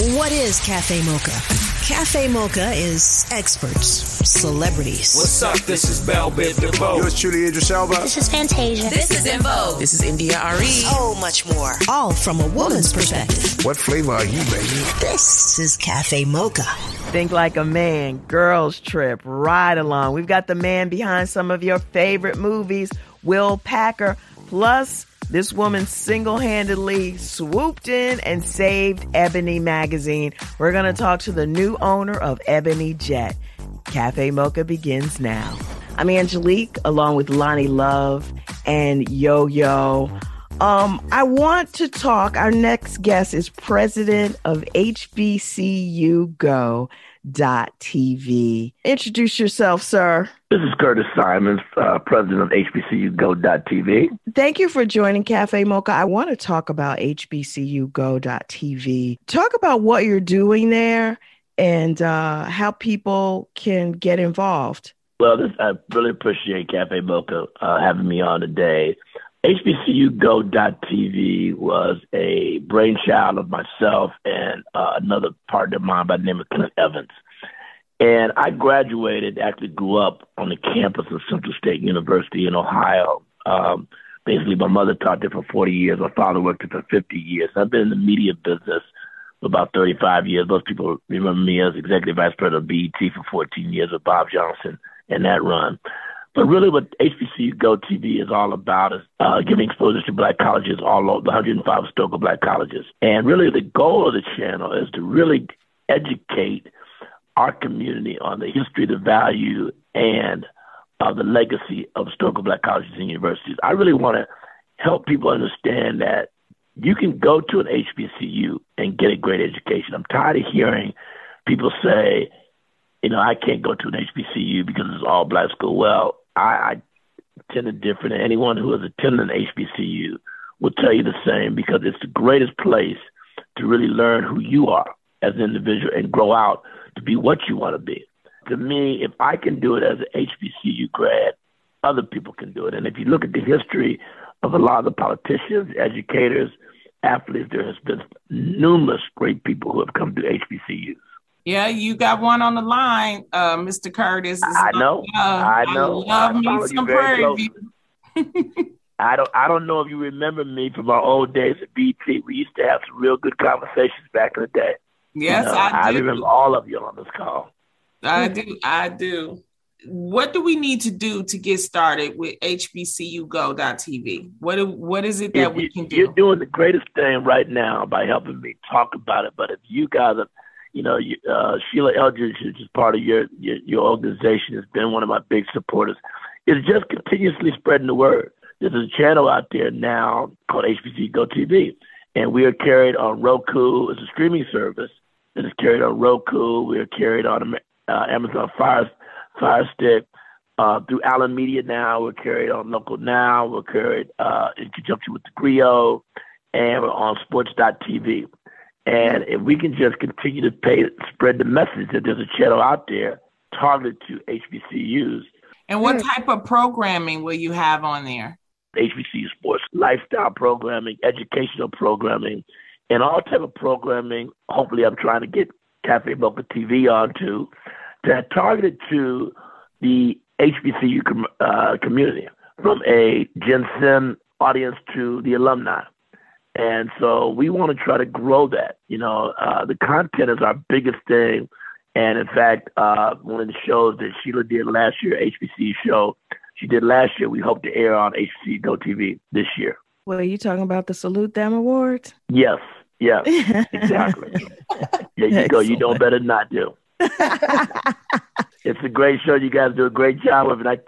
What is Cafe Mocha? Cafe Mocha is experts, celebrities. What's up? This is Bell Biv DeVoe. Yours truly, Idris Elba. This is Fantasia. This is En Vogue. This is India Re. So much more. All from a woman's perspective. What flavor are you, baby? This is Cafe Mocha. Think like a man, girls trip, ride along. We've got the man behind some of your favorite movies, Will Packer. Plus, this woman single handedly swooped in and saved Ebony Magazine. We're going to talk to the new owner of Ebony Jet. Cafe Mocha begins now. I'm Angelique, along with Loni Love and Yo Yo. Um, I want to talk. Our next guest is president of HBCU Go TV. Introduce yourself, sir. This is Curtis Symonds, uh, president of HBCU Go.tv. Thank you for joining Cafe Mocha. I want to talk about HBCU Go.tv. Talk about what you're doing there and uh, how people can get involved. Well, this, I really appreciate Cafe Mocha uh, having me on today. HBCU Go.tv was a brainchild of myself and uh, another partner of mine by the name of Clint Evans. And I graduated, actually grew up on the campus of Central State University in Ohio. Um, basically, my mother taught there for 40 years. My father worked there for 50 years. I've been in the media business for about 35 years. Most people remember me as executive vice president of BET for 14 years with Bob Johnson and that run. But really, what HBCU Go TV is all about is uh, giving exposure to black colleges all over the 105 historical black colleges. And really, the goal of the channel is to really educate our community on the history, the value, and uh, the legacy of historical black colleges and universities. I really want to help people understand that you can go to an HBCU and get a great education. I'm tired of hearing people say, you know, I can't go to an HBCU because it's all black school. Well, I, I attended different. Anyone who has attended an HBCU will tell you the same because it's the greatest place to really learn who you are as an individual and grow out to be what you want to be. To me, if I can do it as an HBCU grad, other people can do it. And if you look at the history of a lot of the politicians, educators, athletes, there has been numerous great people who have come to HBCUs. Yeah, you got one on the line, uh, Mr. Curtis. I know. Uh, I know. I love I me some Prairie View. I don't I don't know if you remember me from our old days at BT. We used to have some real good conversations back in the day. Yes, you know, I do. I remember all of you on this call. I do. I do. What do we need to do to get started with HBCUGo.tv? What what is it that If we you- can do? You're doing the greatest thing right now by helping me talk about it. But if you guys are, you know, you, uh, Sheila Eldridge, which is part of your, your your organization, has been one of my big supporters. Is just continuously spreading the word. There's a channel out there now called HBC Go TV, and we are carried on Roku. It's a streaming service. It is carried on Roku. We are carried on uh, Amazon Fire Fire Stick. Uh, through Allen Media now, we're carried on Local Now. We're carried uh, in conjunction with the Grio, and we're on Sports.tv. And if we can just continue to pay, spread the message that there's a channel out there targeted to HBCUs, and what type of programming will you have on there? HBCU sports, lifestyle programming, educational programming, and all type of programming. Hopefully, I'm trying to get Cafe Mocha TV onto that targeted to the HBCU com- uh, community, from a Gen Sim audience to the alumni. And so we want to try to grow that. You know, uh, the content is our biggest thing. And in fact, uh, one of the shows that Sheila did last year, HBCU show, she did last year, we hope to air on HBC Go TV this year. Well, are you talking about the Salute Them Awards? Yes, yes, exactly. there you go. You know Excellent. better than I do. It's a great show. You guys do a great job of it. I,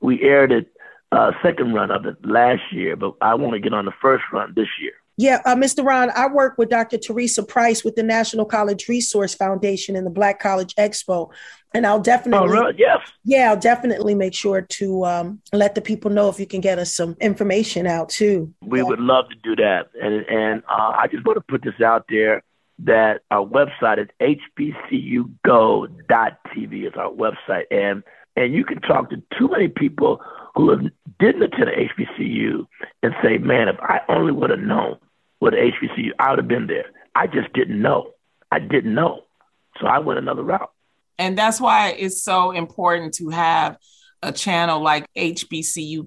we aired it uh, second run of it last year, but I want to get on the first run this year. Yeah, uh, Mr. Ron, I work with Dr. Teresa Price with the National College Resource Foundation and the Black College Expo, and I'll definitely, Oh, really? Yes. yeah, I'll definitely make sure to um, let the people know if you can get us some information out too. We would love to do that. And and uh, I just want to put this out there that our website is hbcugo.tv is our website. And and you can talk to too many people who have, didn't attend HBCU and say, man, if I only would have known an HBCU, I would have been there. I just didn't know. I didn't know. So I went another route. And that's why it's so important to have a channel like hbcugo.tv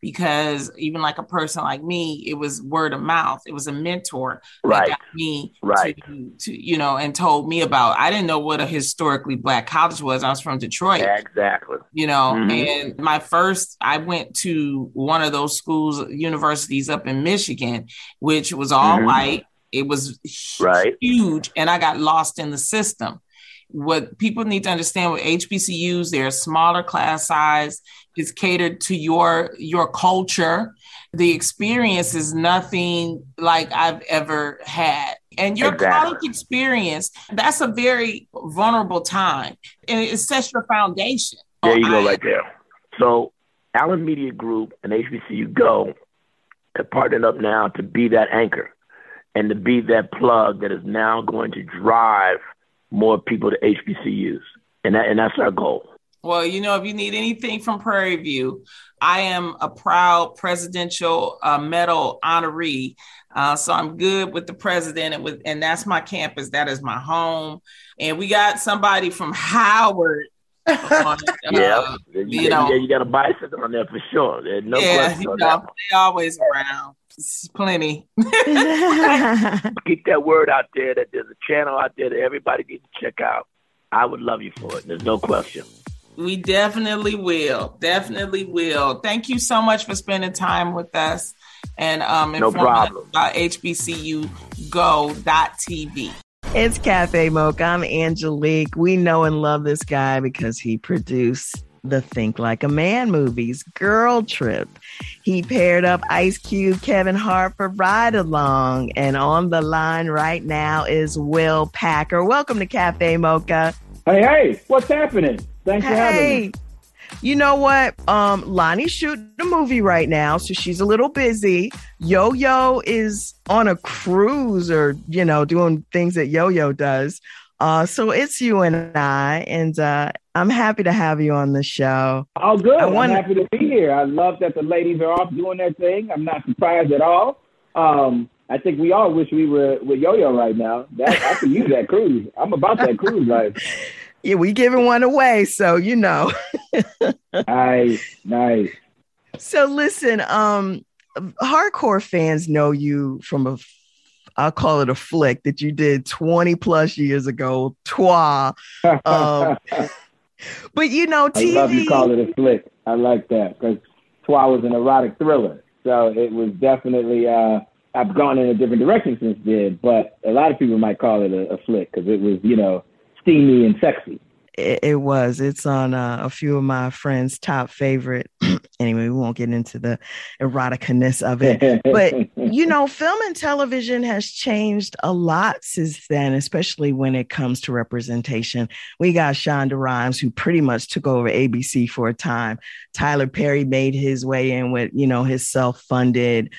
because even like a person like me, it was word of mouth. It was a mentor right. that got me right. to, to, you know, and told me about. I didn't know what a historically black college was. I was from Detroit. Exactly. You know, mm-hmm. and my first, I went to one of those schools, universities up in Michigan, which was all mm-hmm. white. It was right. huge, and I got lost in the system what people need to understand with HBCUs, they're smaller class size, is catered to your your culture. The experience is nothing like I've ever had. And your exactly. college experience, that's a very vulnerable time. And it sets your foundation. There you go, right there. So Allen Media Group and HBCU Go have partnered up now to be that anchor and to be that plug that is now going to drive – more people to HBCUs, and that and that's our goal. Well, you know, if you need anything from Prairie View, I am a proud presidential uh, medal honoree. Uh, so I'm good with the president, and with and that's my campus. That is my home, and we got somebody from Howard. on, uh, yeah, you, know, yeah, you got a bicycle on there for sure. There's no yeah, question you know, they always around plenty. Get that word out there that there's a channel out there that everybody needs to check out. I would love you for it. There's no question. We definitely will. Definitely will. Thank you so much for spending time with us and um no problem. about HBCUGo.tv. It's Cafe Mocha. I'm Angelique. We know and love this guy because he produced the Think Like a Man movies, Girl Trip. He paired up Ice Cube, Kevin Hart for Ride Along. And on the line right now is Will Packer. Welcome to Cafe Mocha. Hey, hey, what's happening? Thanks hey. for having me. You know what? Um, Loni's shooting a movie right now, so she's a little busy. Yo Yo is on a cruise or, you know, doing things that Yo Yo does. Uh, so it's you and I, and uh, I'm happy to have you on the show. Oh, good. I am happy to be here. I love that the ladies are off doing their thing. I'm not surprised at all. Um, I think we all wish we were with Yo-Yo right now. That I could use that cruise. I'm about that cruise life. Yeah, we giving one away, so you know. nice, nice. So listen, um, hardcore fans know you from a I'll call it a flick that you did 20 plus years ago, Trois. Um, but you know, TV. I love you call it a flick. I like that because Trois was an erotic thriller. So it was definitely, uh, I've gone in a different direction since then, but a lot of people might call it a, a flick because it was, you know, steamy and sexy. It, it was. It's on uh, a few of my friends' top favorite. anyway, we won't get into the eroticness of it. But, you know, film and television has changed a lot since then, especially when it comes to representation. We got Shonda Rhimes, who pretty much took over ABC for a time. Tyler Perry made his way in with, you know, his self funded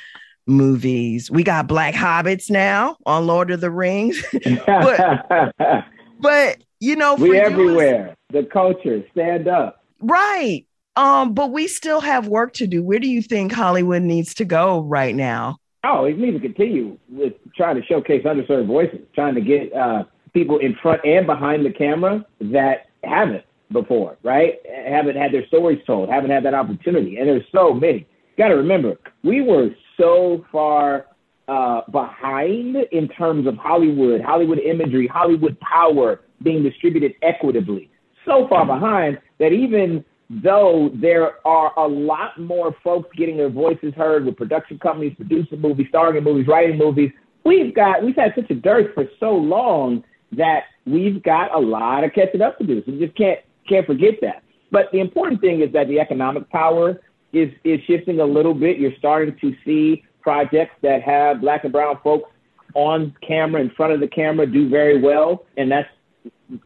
movies. We got Black Hobbits now on Lord of the Rings. but, but you know, we everywhere. the culture, stand up. Right. Um, but we still have work to do. Where do you think Hollywood needs to go right now? Oh, it needs to continue with trying to showcase underserved voices, trying to get uh, people in front and behind the camera that haven't before, right? Haven't had their stories told, haven't had that opportunity. And there's so many. Got to remember, we were so far uh, behind in terms of Hollywood, Hollywood imagery, Hollywood power, being distributed equitably. So far behind that even though there are a lot more folks getting their voices heard with production companies, producing movies, starring in movies, writing movies, we've got we've had such a dearth for so long that we've got a lot of catching up to do. So you just can't can't forget that. But the important thing is that the economic power is is shifting a little bit. You're starting to see projects that have black and brown folks on camera in front of the camera do very well, and that's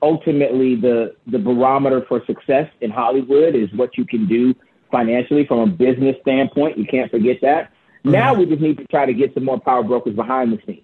ultimately the the barometer for success in Hollywood is what you can do financially from a business standpoint. You can't forget that. Mm-hmm. Now we just need to try to get some more power brokers behind the scenes.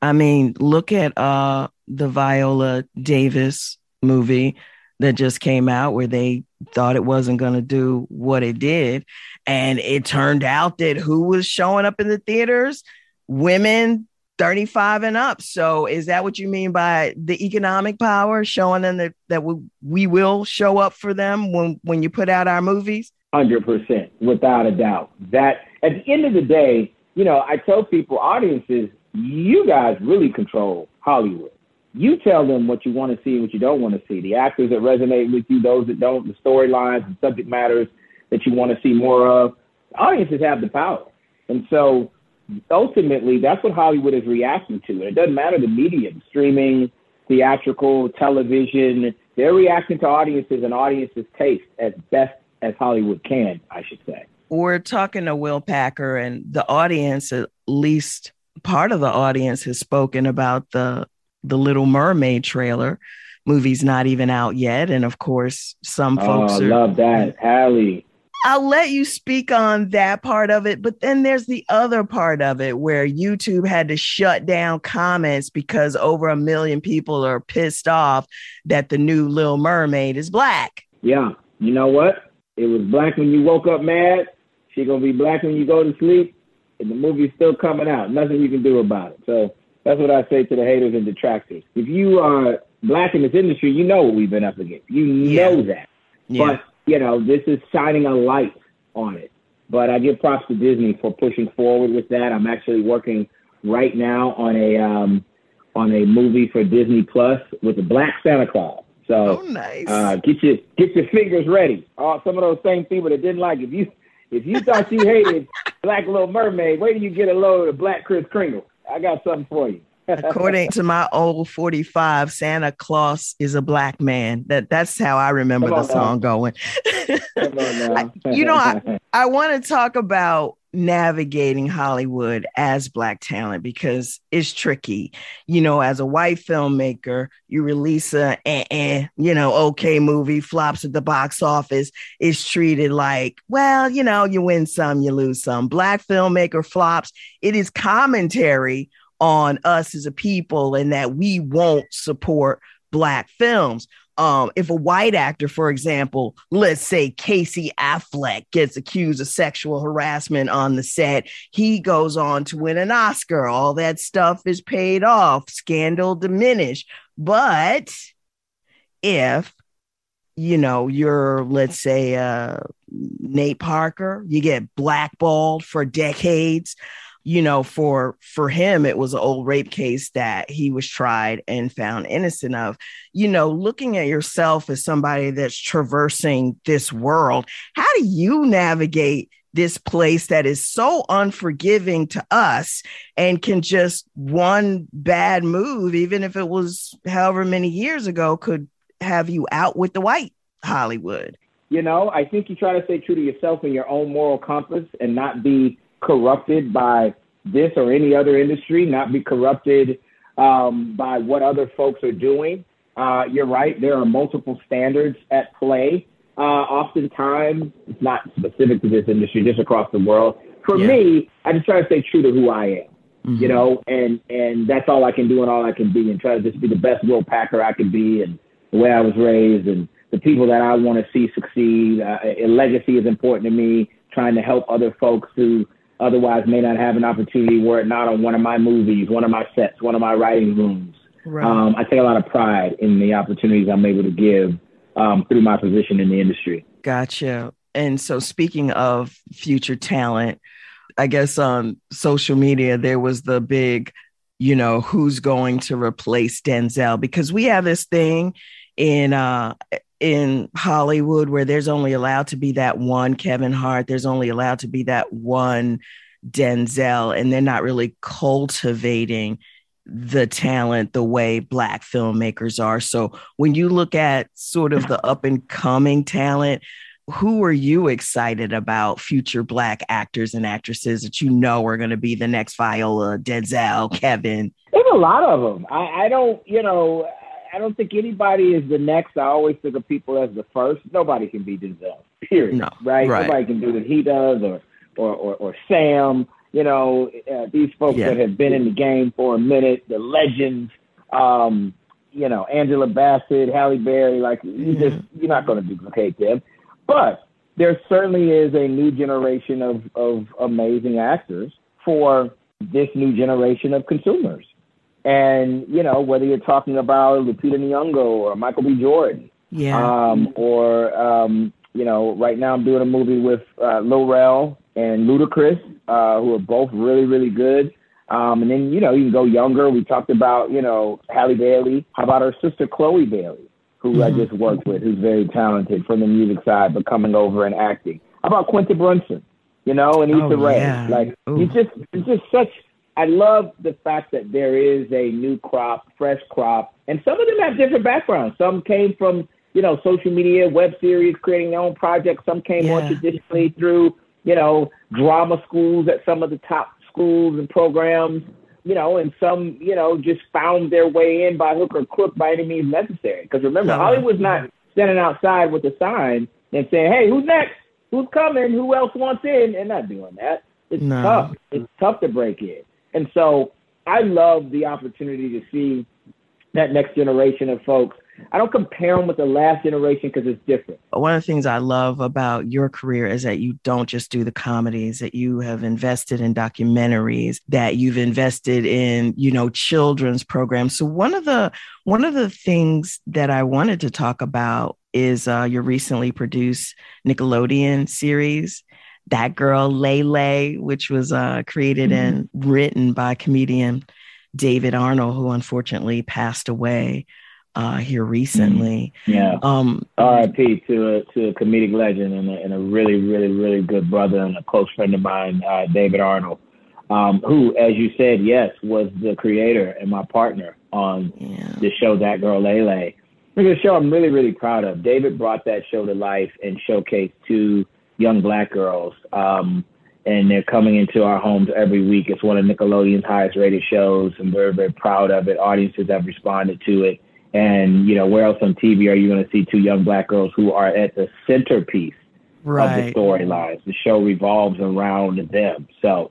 I mean, look at uh the Viola Davis movie that just came out where they thought it wasn't going to do what it did and it turned out that who was showing up in the theaters women 35 and up. So is that what you mean by the economic power showing them that, that we, we will show up for them when, when you put out our movies? 100%, without a doubt. That at the end of the day, you know, I tell people, audiences, you guys really control Hollywood. You tell them what you want to see and what you don't want to see. The actors that resonate with you, those that don't, the storylines and subject matters that you want to see more of. Audiences have the power. And so ultimately, that's what Hollywood is reacting to. And it doesn't matter the medium, streaming, theatrical, television, they're reacting to audiences and audiences' taste as best as Hollywood can, I should say. We're talking to Will Packer, and the audience, at least part of the audience, has spoken about the the Little Mermaid trailer. Movie's not even out yet, and of course, some oh, folks oh, are, love that, Halle. I'll let you speak on that part of it, but then there's the other part of it where YouTube had to shut down comments because over a million people are pissed off that the new Little Mermaid is black. Yeah, you know what? It was black when you woke up mad. She gonna be black when you go to sleep, and the movie's still coming out. Nothing you can do about it. So that's what I say to the haters and detractors. If you are black in this industry, you know what we've been up against. You know yeah. that. Yeah. But you know, this is shining a light on it. But I give props to Disney for pushing forward with that. I'm actually working right now on a um, on a movie for Disney Plus with a Black Santa Claus. So oh, nice. uh, get your get your fingers ready. Uh, some of those same people that didn't like it. if you if you thought you hated Black Little Mermaid, wait till you get a load of Black Kris Kringle. I got something for you. According to my old 45, Santa Claus is a black man. That that's how I remember the song now. going. you know, I, I want to talk about navigating Hollywood as black talent because it's tricky. You know, as a white filmmaker, you release a eh, eh, you know, okay movie, flops at the box office, is treated like, well, you know, you win some, you lose some. Black filmmaker flops, it is commentary on us as a people and that we won't support black films. Um, if a white actor, for example, let's say Casey Affleck gets accused of sexual harassment on the set, he goes on to win an Oscar. All that stuff is paid off, scandal diminished. But if you know, you're, let's say, uh, Nate Parker, you get blackballed for decades you know for for him it was an old rape case that he was tried and found innocent of. You know looking at yourself as somebody that's traversing this world how do you navigate this place that is so unforgiving to us and can just one bad move even if it was however many years ago could have you out with the white hollywood? You know i think you try to stay true to yourself and your own moral compass and not be corrupted by this or any other industry, not be corrupted um, by what other folks are doing. Uh, you're right. There are multiple standards at play. Uh, oftentimes, it's not specific to this industry, just across the world. For yeah. me, I just try to stay true to who I am, mm-hmm. you know, and and that's all I can do and all I can be, and try to just be the best Will Packer I can be, and the way I was raised, and the people that I want to see succeed. Uh, legacy is important to me. Trying to help other folks who otherwise may not have an opportunity were it not on one of my movies, one of my sets, one of my writing rooms. Right. Um, I take a lot of pride in the opportunities I'm able to give um, through my position in the industry. Gotcha. And so, speaking of future talent, I guess on social media, there was the big, you know, who's going to replace Denzel because we have this thing in uh in Hollywood where there's only allowed to be that one Kevin Hart, there's only allowed to be that one Denzel, and they're not really cultivating the talent the way black filmmakers are. So when you look at sort of the up and coming talent, who are you excited about future black actors and actresses that you know are going to be the next Viola, Denzel, Kevin? There's a lot of them. I, I don't, you know, I don't think anybody is the next. I always think of people as the first. Nobody can be Denzel. Period. No, right? right. Nobody can do what he does, or or or, or Sam. You know, uh, these folks yeah. that have been in the game for a minute, the legends. Um, you know, Angela Bassett, Halle Berry. Like you just you're not going to duplicate them. But there certainly is a new generation of of amazing actors for this new generation of consumers. And, you know, whether you're talking about Lupita Nyong'o or Michael B. Jordan, yeah. um, or, um, you know, right now I'm doing a movie with uh, Lil Rel and Ludacris, uh, who are both really, really good. Um, and then, you know, you can go younger. We talked about, you know, Halle Bailey. How about her sister, Chloe Bailey, who mm-hmm. I just worked with, who's very talented from the music side, but coming over and acting. How about Quinta Brunson, you know, and Issa oh, Rae? Yeah. Like, Ooh. he's just, he's just such, I love the fact that there is a new crop, fresh crop, and some of them have different backgrounds. Some came from, you know, social media, web series, creating their own projects. Some came more traditionally through, you know, drama schools at some of the top schools and programs, you know, and some, you know, just found their way in by hook or crook by any means necessary. Because remember. Hollywood's not standing outside with a sign and saying, hey, who's next? Who's coming? Who else wants in? They're not doing that. It's No. tough. It's tough to break in. And so I love the opportunity to see that next generation of folks. I don't compare them with the last generation because it's different. one of the things I love about your career is that you don't just do the comedies, that you have invested in documentaries, that you've invested in, you know, children's programs. So one of the one of the things that I wanted to talk about is uh, your recently produced Nickelodeon series. That girl Lay Lay, which was uh, created and written by comedian David Arnold, who unfortunately passed away uh, here recently. Yeah. Um, R.I.P. to a to a comedic legend and a, and a really really really good brother and a close friend of mine, uh, David Arnold, um, who, as you said, yes, was the creator and my partner on yeah. the show That Girl Lay Lay. It's a show I'm really really proud of. David brought that show to life and showcased two young black girls. Um, and they're coming into our homes every week. It's one of Nickelodeon's highest rated shows, and we're very proud of it. Audiences have responded to it. And, you know, where else on TV are you going to see two young black girls who are at the centerpiece of the storylines? The show revolves around them. So,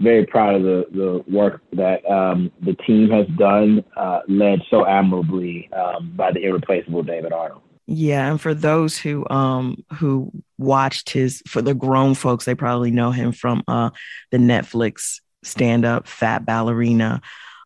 very proud of the, the work that um, the team has done, uh, led so admirably um, by the irreplaceable David Arnold. Yeah, and for those who um who watched his for the grown folks, they probably know him from uh the Netflix stand-up Fat Ballerina.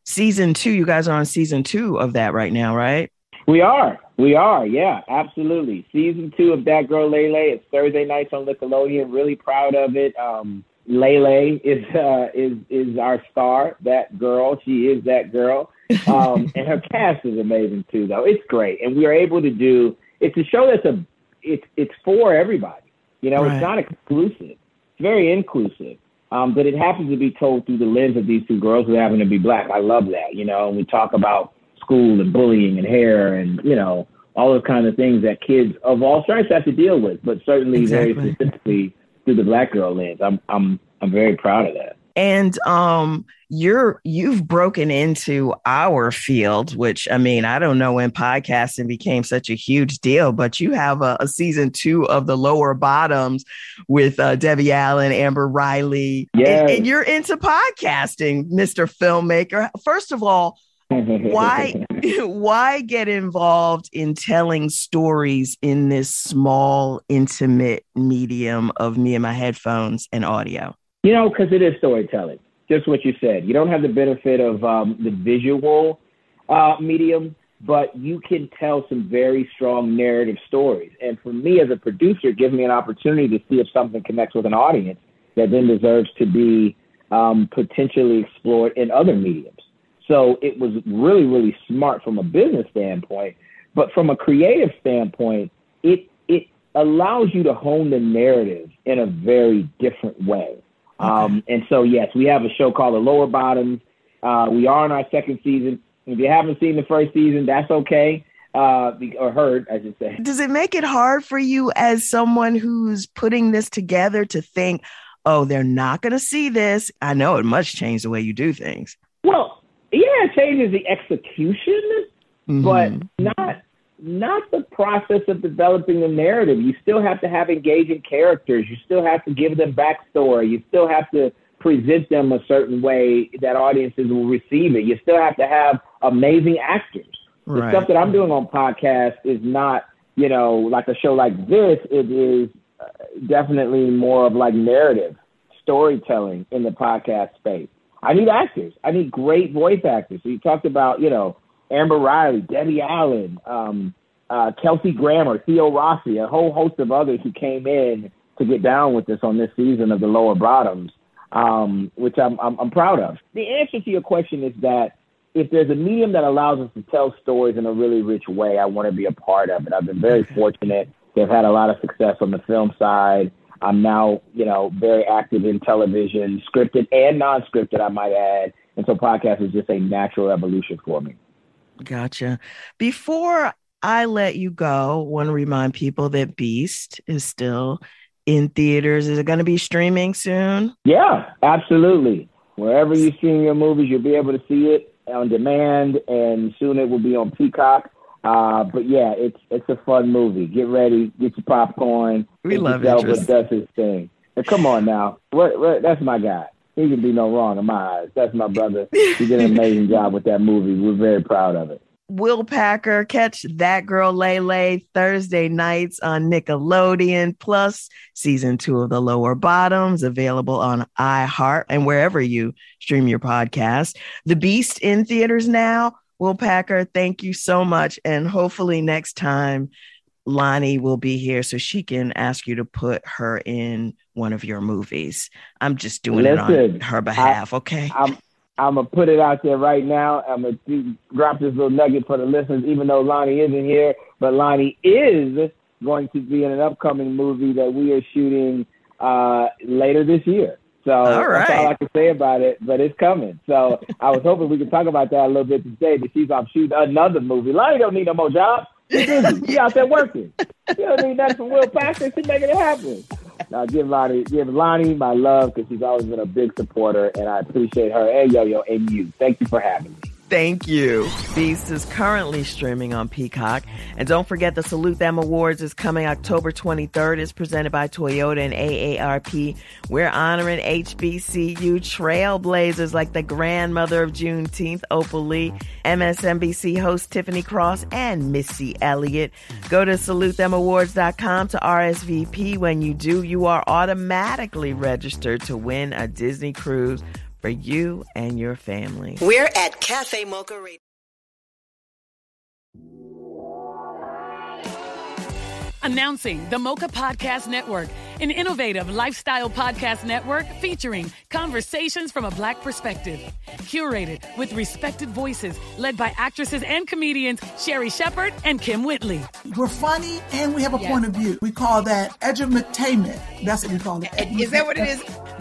Season two, you guys are on season two of that right now, right? We are. We are. Yeah, absolutely. Season two of That Girl Lay Lay. It's Thursday nights on Nickelodeon. Really proud of it. Um, Lay Lay is uh, is is our star. That girl. She is that girl. Um, and her cast is amazing too, though. It's great, and we are able to do. It's a show that's a. It's it's for everybody. You know, Right. it's not exclusive. It's very inclusive. Um, but it happens to be told through the lens of these two girls who happen to be black. I love that. You know, and we talk about school and bullying and hair and you know all those kind of things that kids of all stripes have to deal with, but certainly Exactly. very specifically through the black girl lens. I'm I'm I'm very proud of that. And um you're you've broken into our field, which I mean, I don't know when podcasting became such a huge deal, but you have a, a season two of the lower bottoms with uh, Debbie Allen, Amber Riley, and, and you're into podcasting, Mr. Filmmaker. First of all, why why get involved in telling stories in this small intimate medium of me and my headphones and audio You know, because it is storytelling. Just what you said. You don't have the benefit of um, the visual uh, medium, but you can tell some very strong narrative stories. And for me as a producer, it gives me an opportunity to see if something connects with an audience that then deserves to be um, potentially explored in other mediums. So it was really, really smart from a business standpoint, but from a creative standpoint, it it allows you to hone the narrative in a very different way. Um, and so, yes, we have a show called The Lower Bottoms. Uh, we are in our second season. If you haven't seen the first season, that's okay, uh, or heard, I should say. does it make it hard for you as someone who's putting this together to think oh they're not going to see this i know it must change the way you do things Well, yeah, it changes the execution, but Mhm. not not the process of developing the narrative. You still have to have engaging characters. You still have to give them backstory. You still have to present them a certain way that audiences will receive it. You still have to have amazing actors. The Right. stuff that I'm doing on podcast is not, you know, like a show like this. It is uh, definitely more of like narrative storytelling in the podcast space. I need actors. I need great voice actors. So you talked about, you know, Amber Riley, Debbie Allen, um, uh, Kelsey Grammer, Theo Rossi, a whole host of others who came in to get down with us on this season of the Lower Bottoms, um, which I'm, I'm, I'm proud of. The answer to your question is that if there's a medium that allows us to tell stories in a really rich way, I want to be a part of it. I've been very fortunate to have had a lot of success on the film side. I'm now, you know, very active in television, scripted and non-scripted, I might add. And so podcast is just a natural evolution for me. Gotcha. Before I let you go, want to remind people that Beast is still in theaters. Is it going to be streaming soon? Yeah, absolutely. Wherever you stream your movies, you'll be able to see it on demand, and soon it will be on Peacock. Uh, but yeah, it's it's a fun movie. Get ready, get your popcorn. We love Elba does his thing. Now, come on now, what, what, that's my guy. He can be no wrong in my eyes. That's my brother. He did an amazing job with that movie. We're very proud of it. Will Packer. Catch That Girl Lay Lay Thursday nights on Nickelodeon, plus season two of The Lower Bottoms, available on iHeart and wherever you stream your podcast. The Beast in theaters now. Will Packer, thank you so much. And hopefully next time Loni will be here so she can ask you to put her in one of your movies. I'm just doing Listen, it on her behalf, I, okay? I'm I'm gonna put it out there right now. I'm gonna drop this little nugget for the listeners, even though Loni isn't here. But Loni is going to be in an upcoming movie that we are shooting uh, later this year. So all right. that's all I can say about it, but it's coming. So I was hoping we could talk about that a little bit today. But she's off shooting another movie. Loni don't need no more jobs. She's busy. she out there working. She don't need that from Will Packer. She's making it happen. Now give Loni, give Loni my love because she's always been a big supporter, and I appreciate her and Yo Yo and you. Thank you for having me. Thank you. Beast is currently streaming on Peacock. And don't forget the Salute Them Awards is coming October 23rd. It's presented by Toyota and AARP. We're honoring HBCU trailblazers like the grandmother of Juneteenth, Opal Lee, MSNBC host Tiffany Cross, and Missy Elliott. Go to salutethemawards.com to RSVP. When you do, you are automatically registered to win a Disney cruise for you and your family. We're at Cafe Mocha Radio. Announcing the Mocha Podcast Network, an innovative lifestyle podcast network featuring conversations from a Black perspective. Curated with respected voices led by actresses and comedians Sherri Shepherd and Kym Whitley. We're funny and we have a yes. point of view. We call that edutainment. That's what we call it. Is that what it is?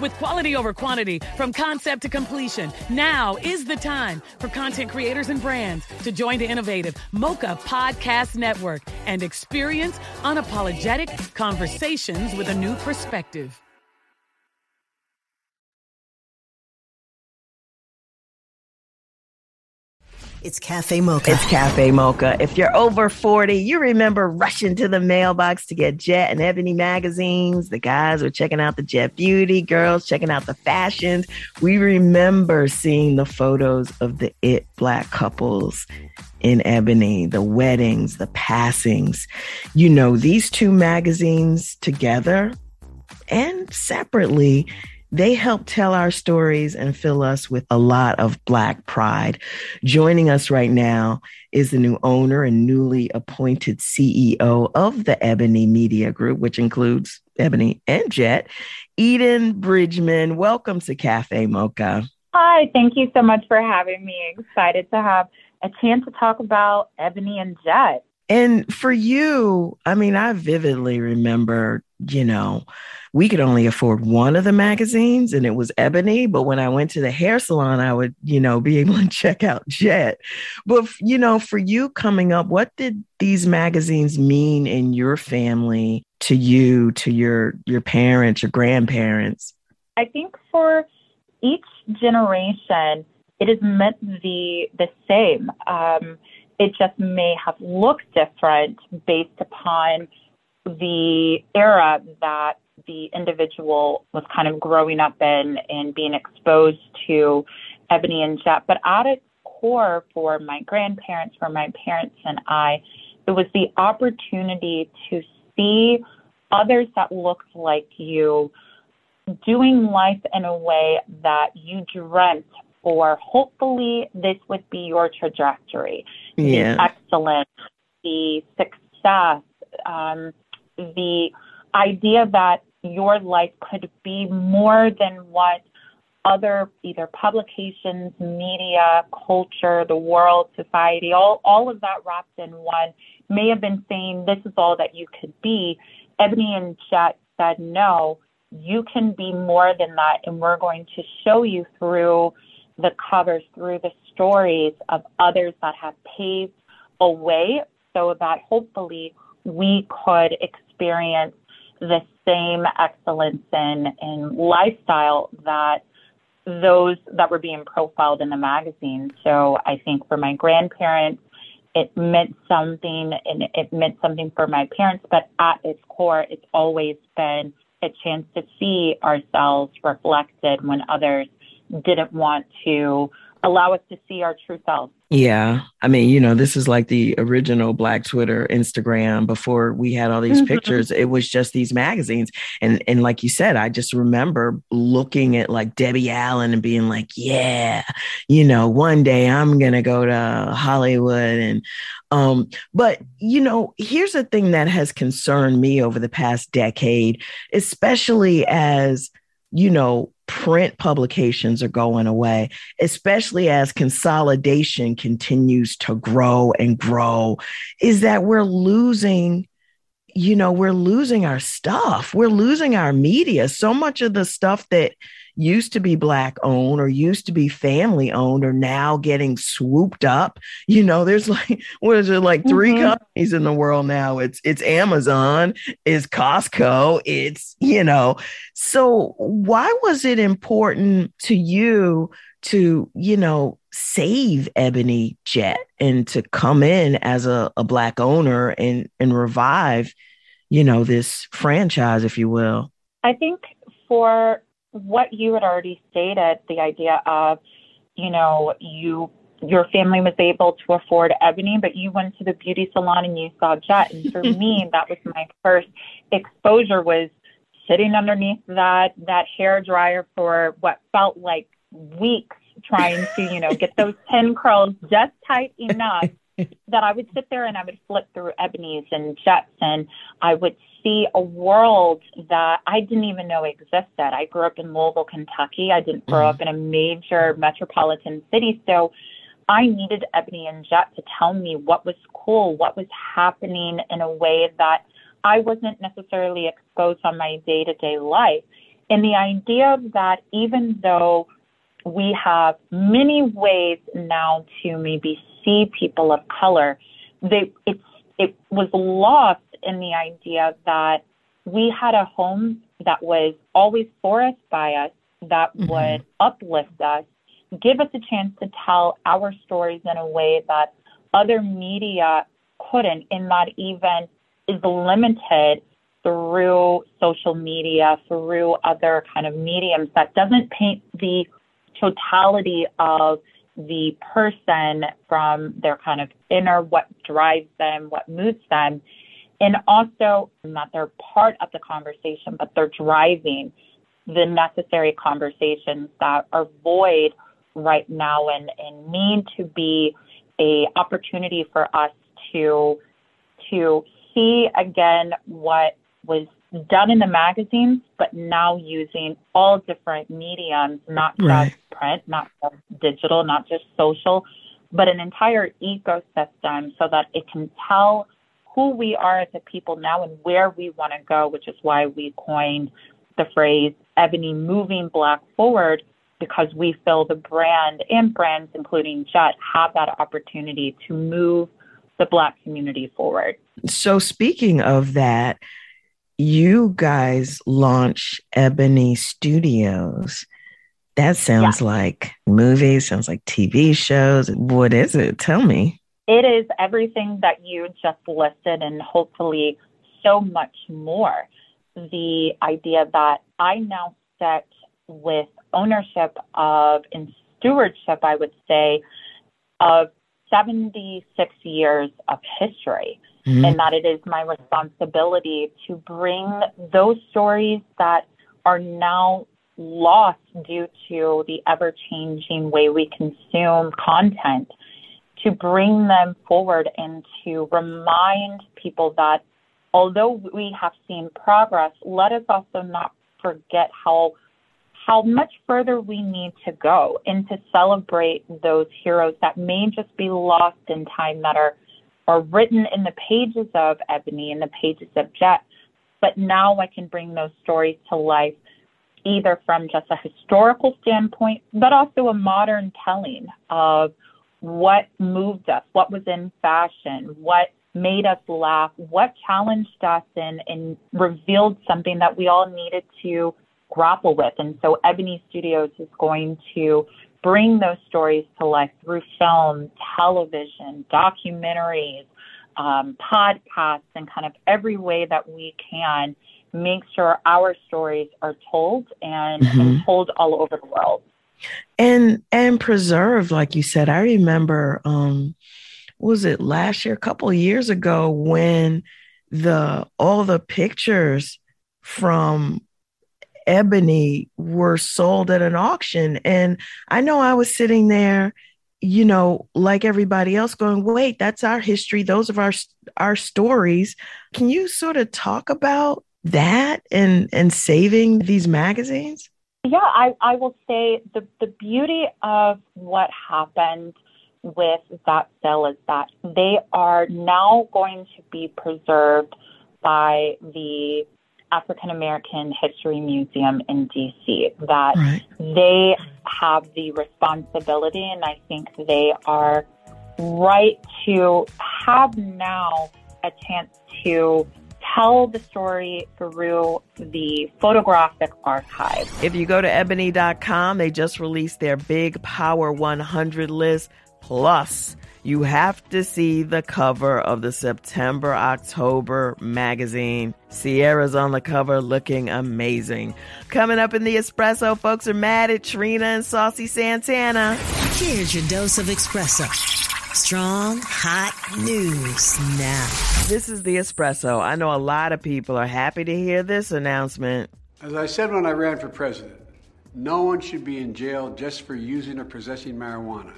With quality over quantity from concept to completion, now is the time for content creators and brands to join the innovative Mocha Podcast Network and experience unapologetic conversations with a new perspective. It's Cafe Mocha. It's Cafe Mocha. If you're over 40, you remember rushing to the mailbox to get Jet and Ebony magazines. The guys were checking out the Jet Beauty, girls checking out the fashions. We remember seeing the photos of the it black couples in Ebony, the weddings, the passings. You know, these two magazines together and separately They help tell our stories and fill us with a lot of Black pride. Joining us right now is the new owner and newly appointed CEO of the Ebony Media Group, which includes Ebony and Jet, Eden Bridgeman. Welcome to Cafe Mocha. Hi, thank you so much for having me. Excited to have a chance to talk about Ebony and Jet. And for you, I mean, I vividly remember, you know, we could only afford one of the magazines and it was Ebony. But when I went to the hair salon, I would, you know, be able to check out Jet. But, you know, for you coming up, what did these magazines mean in your family to you, to your, your parents, your grandparents? I think for each generation, it is meant the, the same. Um, it just may have looked different based upon the era that the individual was kind of growing up in and being exposed to Ebony and Jet. But at its core, for my grandparents, for my parents, and I, it was the opportunity to see others that looked like you doing life in a way that you dreamt for. Hopefully, this would be your trajectory. Yeah. The excellence, the success, um, the idea that your life could be more than what other either publications, media, culture, the world, society, all, all of that wrapped in one may have been saying this is all that you could be. Ebony and Jet said, no, you can be more than that. And we're going to show you through the covers, through the stories of others that have paved a way so that hopefully we could experience the same excellence in, in lifestyle that those that were being profiled in the magazine. So I think for my grandparents, it meant something and it meant something for my parents, but at its core, it's always been a chance to see ourselves reflected when others didn't want to allow us to see our true selves. Yeah. I mean, you know, this is like the original Black Twitter, Instagram before we had all these mm-hmm. pictures. It was just these magazines. And and like you said, I just remember looking at like Debbie Allen and being like, yeah, you know, one day I'm going to go to Hollywood and um but you know, here's a thing that has concerned me over the past decade, especially as you know, print publications are going away, especially as consolidation continues to grow and grow, is that we're losing you know, we're losing our stuff. We're losing our media. So much of the stuff that used to be black owned or used to be family owned are now getting swooped up. You know, there's like what is it like 3 mm-hmm. companies in the world now? It's it's Amazon, it's Costco, it's, you know. So why was it important to you to, you know, save Ebony Jet and to come in as a, a black owner and and revive, you know, this franchise, if you will? I think for what you had already stated, the idea of, you know, you your family was able to afford ebony, but you went to the beauty salon and you saw jet. And for me, that was my first exposure was sitting underneath that that hair dryer for what felt like weeks trying to, you know, get those pin curls just tight enough that I would sit there and I would flip through ebonies and jets and I would see a world that I didn't even know existed. I grew up in Louisville, Kentucky. I didn't grow mm-hmm. up in a major metropolitan city. So I needed Ebony and Jet to tell me what was cool, what was happening in a way that I wasn't necessarily exposed on my day to day life. And the idea that even though we have many ways now to maybe see people of color, they, it's, it was lost in the idea that we had a home that was always for us, by us, that mm-hmm. would uplift us, give us a chance to tell our stories in a way that other media couldn't, and that even is limited through social media, through other kind of mediums that doesn't paint the totality of the person from their kind of inner, what drives them, what moves them, and also not they're part of the conversation, but they're driving the necessary conversations that are void right now and, and need to be a opportunity for us to to see again what was done in the magazines, but now using all different mediums, not Right. just print, not just digital, not just social, but an entire ecosystem so that it can tell who we are as a people now and where we want to go, which is why we coined the phrase Ebony moving black forward because we feel the brand and brands, including Jet, have that opportunity to move the black community forward. So, speaking of that, you guys launch Ebony Studios. That sounds like movies, sounds like TV shows. What is it? Tell me. It is everything that you just listed and hopefully so much more. The idea that I now set with ownership of and stewardship, I would say, of 76 years of history. Mhm. And that it is my responsibility to bring those stories that are now lost due to the ever changing way we consume content to bring them forward and to remind people that although we have seen progress, let us also not forget how how much further we need to go and to celebrate those heroes that may just be lost in time that are are written in the pages of Ebony and the pages of Jet. But now I can bring those stories to life either from just a historical standpoint, but also a modern telling of what moved us, what was in fashion, what made us laugh, what challenged us and, and revealed something that we all needed to grapple with. And so Ebony Studios is going to bring those stories to life through film, television, documentaries, um, podcasts, and kind of every way that we can make sure our stories are told and, and Mhm. told all over the world. and and preserve like you said i remember um was it last year a couple of years ago when the all the pictures from ebony were sold at an auction. And i know i was sitting there you know like everybody else going wait that's our history. Those are our our stories. Can you sort of talk about that and and saving these magazines? Yeah, I, I will say the, the beauty of what happened with that sale is that they are now going to be preserved by the African American History Museum in DC. That they have the responsibility, and I think they are right to have now a chance to tell the story through the photographic archive. If you go to ebony.com, they just released their big Power 100 list. Plus, you have to see the cover of the September October magazine. Sierra's on the cover looking amazing. Coming up in the espresso, folks are mad at Trina and Saucy Santana. Here's your dose of espresso. Strong, hot news now. This is the espresso. I know a lot of people are happy to hear this announcement. As I said when I ran for president, no one should be in jail just for using or possessing marijuana.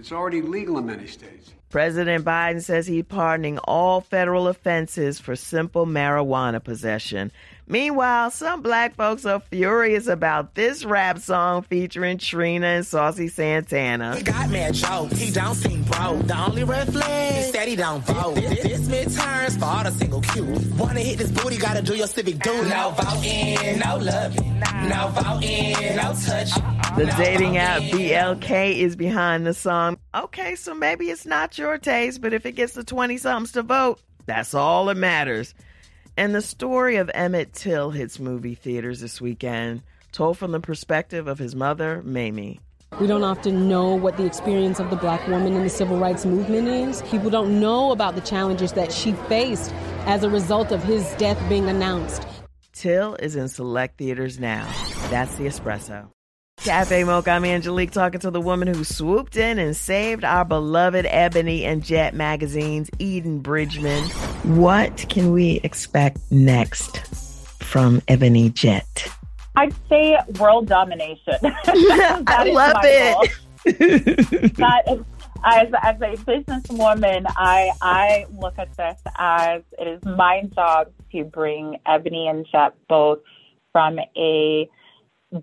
It's already legal in many states. President Biden says he's pardoning all federal offenses for simple marijuana possession. Meanwhile, some black folks are furious about this rap song featuring Trina and Saucy Santana. He got mad jokes. He don't seem broke. The only red flag is that he don't vote. This, this midterms for all the single Q. Wanna hit this booty, gotta do your civic duty. No voting, no loving, no voting, no touching. The dating app BLK is behind the song. Okay, so maybe it's not your taste, but if it gets the 20 somethings to vote, that's all that matters. And the story of Emmett Till hits movie theaters this weekend, told from the perspective of his mother, Mamie. We don't often know what the experience of the black woman in the civil rights movement is. People don't know about the challenges that she faced as a result of his death being announced. Till is in select theaters now. That's the espresso. Cafe Mocha, I'm Angelique talking to the woman who swooped in and saved our beloved Ebony and Jet magazines, Eden Bridgeman. What can we expect next from Ebony Jet? I'd say world domination. I love it. that is, as, as a businesswoman, I I look at this as it is my job to bring Ebony and Jet both from a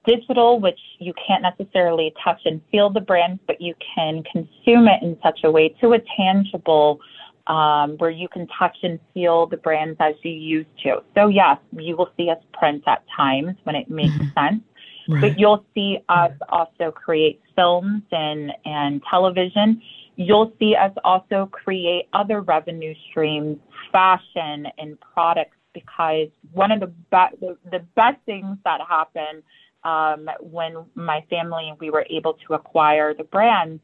digital, which you can't necessarily touch and feel the brand, but you can consume it in such a way to a tangible um, where you can touch and feel the brands as you used to. So yes, you will see us print at times when it makes sense. Right. But you'll see us also create films and, and television. You'll see us also create other revenue streams, fashion and products, because one of the, be- the, the best things that happen um, when my family and we were able to acquire the brands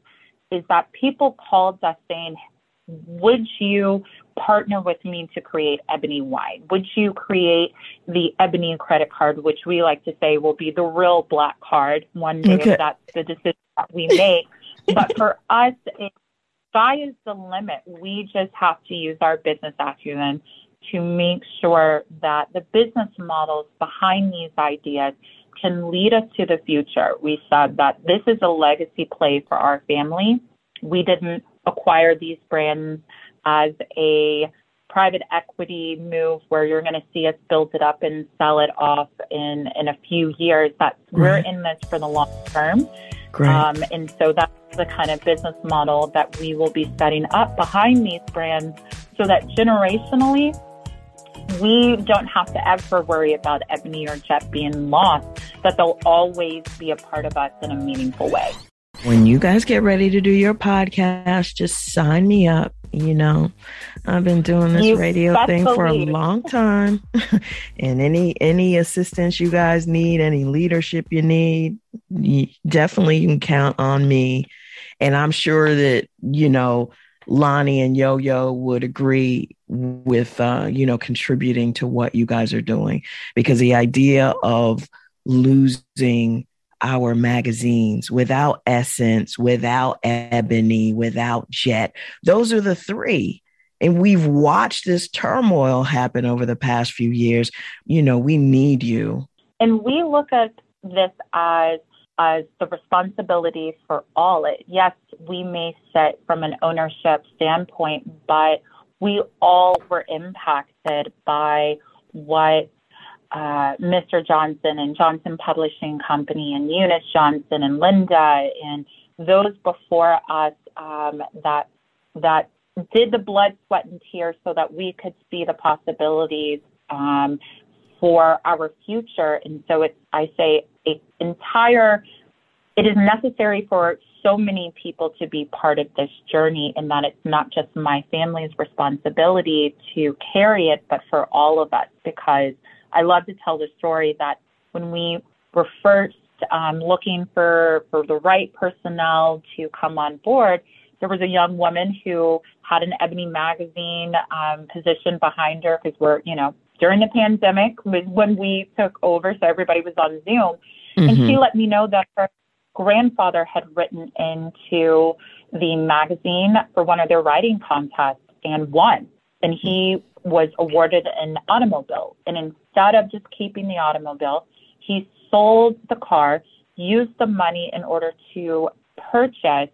is that people called us saying, would you partner with me to create Ebony Wine? Would you create the Ebony credit card, which we like to say will be the real black card one day okay. if that's the decision that we make? but for us, it, sky is the limit. We just have to use our business acumen to make sure that the business models behind these ideas can lead us to the future. We said that this is a legacy play for our family. We didn't acquire these brands as a private equity move where you're going to see us build it up and sell it off in, in a few years. That we're in this for the long term. Great. Um, and so that's the kind of business model that we will be setting up behind these brands so that generationally we don't have to ever worry about Ebony or Jet being lost, that they'll always be a part of us in a meaningful way. When you guys get ready to do your podcast, just sign me up. You know, I've been doing this you radio thing for a long time. and any any assistance you guys need, any leadership you need, you definitely you can count on me. And I'm sure that, you know, Loni and Yo Yo would agree with, uh, you know, contributing to what you guys are doing because the idea of losing our magazines without Essence, without Ebony, without Jet, those are the three. And we've watched this turmoil happen over the past few years. You know, we need you. And we look at this as as the responsibility for all it. Yes, we may sit from an ownership standpoint, but we all were impacted by what uh, Mr. Johnson and Johnson Publishing Company and Eunice Johnson and Linda and those before us um, that that did the blood, sweat, and tears so that we could see the possibilities um, for our future. And so it's, I say, a entire, it is necessary for so many people to be part of this journey and that it's not just my family's responsibility to carry it, but for all of us because I love to tell the story that when we were first um, looking for, for the right personnel to come on board, there was a young woman who had an Ebony magazine um, position behind her because we're, you know, during the pandemic was when we took over, so everybody was on Zoom. Mm-hmm. And she mm-hmm. let me know that her grandfather had written into the magazine for one of their writing contests and won. And he was awarded an automobile. And instead of just keeping the automobile, he sold the car, used the money in order to purchase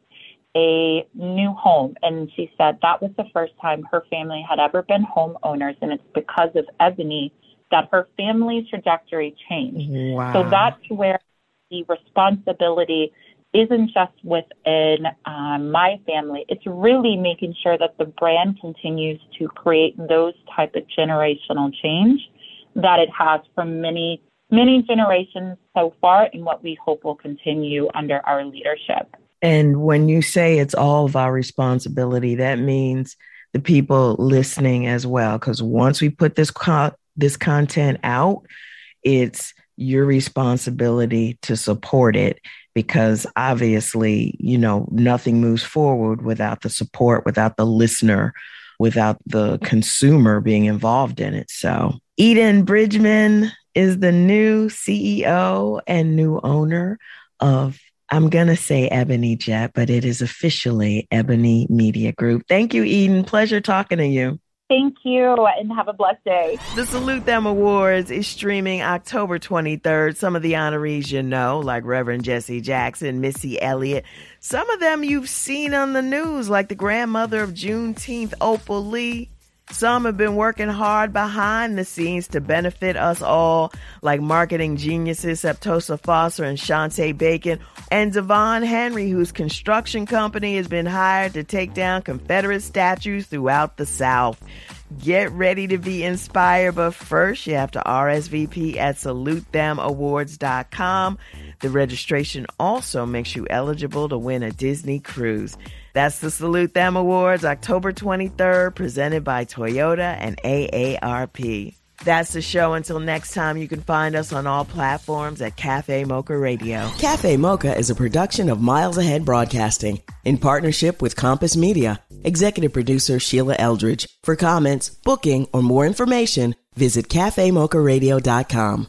a new home. And she said that was the first time her family had ever been homeowners. And it's because of Ebony that her family's trajectory changed. Wow. So that's where the responsibility isn't just within um, my family. It's really making sure that the brand continues to create those type of generational change that it has for many, many generations so far and what we hope will continue under our leadership. And when you say it's all of our responsibility, that means the people listening as well. Because once we put this co- this content out, it's your responsibility to support it because obviously, you know, nothing moves forward without the support, without the listener, without the consumer being involved in it. So, Eden Bridgeman is the new CEO and new owner of, I'm going to say Ebony Jet, but it is officially Ebony Media Group. Thank you, Eden. Pleasure talking to you. Thank you and have a blessed day. The Salute Them Awards is streaming October 23rd. Some of the honorees you know, like Reverend Jesse Jackson, Missy Elliott. Some of them you've seen on the news, like the grandmother of Juneteenth, Opal Lee. Some have been working hard behind the scenes to benefit us all, like marketing geniuses Septosa Foster and Shantae Bacon, and Devon Henry, whose construction company has been hired to take down Confederate statues throughout the South. Get ready to be inspired, but first you have to RSVP at salutethemawards.com. The registration also makes you eligible to win a Disney cruise. That's the Salute Them Awards, October 23rd, presented by Toyota and AARP. That's the show. Until next time, you can find us on all platforms at Cafe Mocha Radio. Cafe Mocha is a production of Miles Ahead Broadcasting in partnership with Compass Media. Executive producer Sheila Eldridge. For comments, booking, or more information, visit cafemocharadio.com.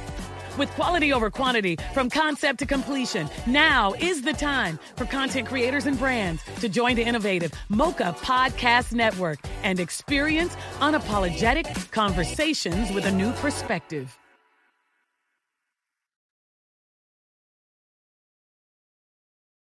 With quality over quantity from concept to completion, now is the time for content creators and brands to join the innovative Mocha Podcast Network and experience unapologetic conversations with a new perspective.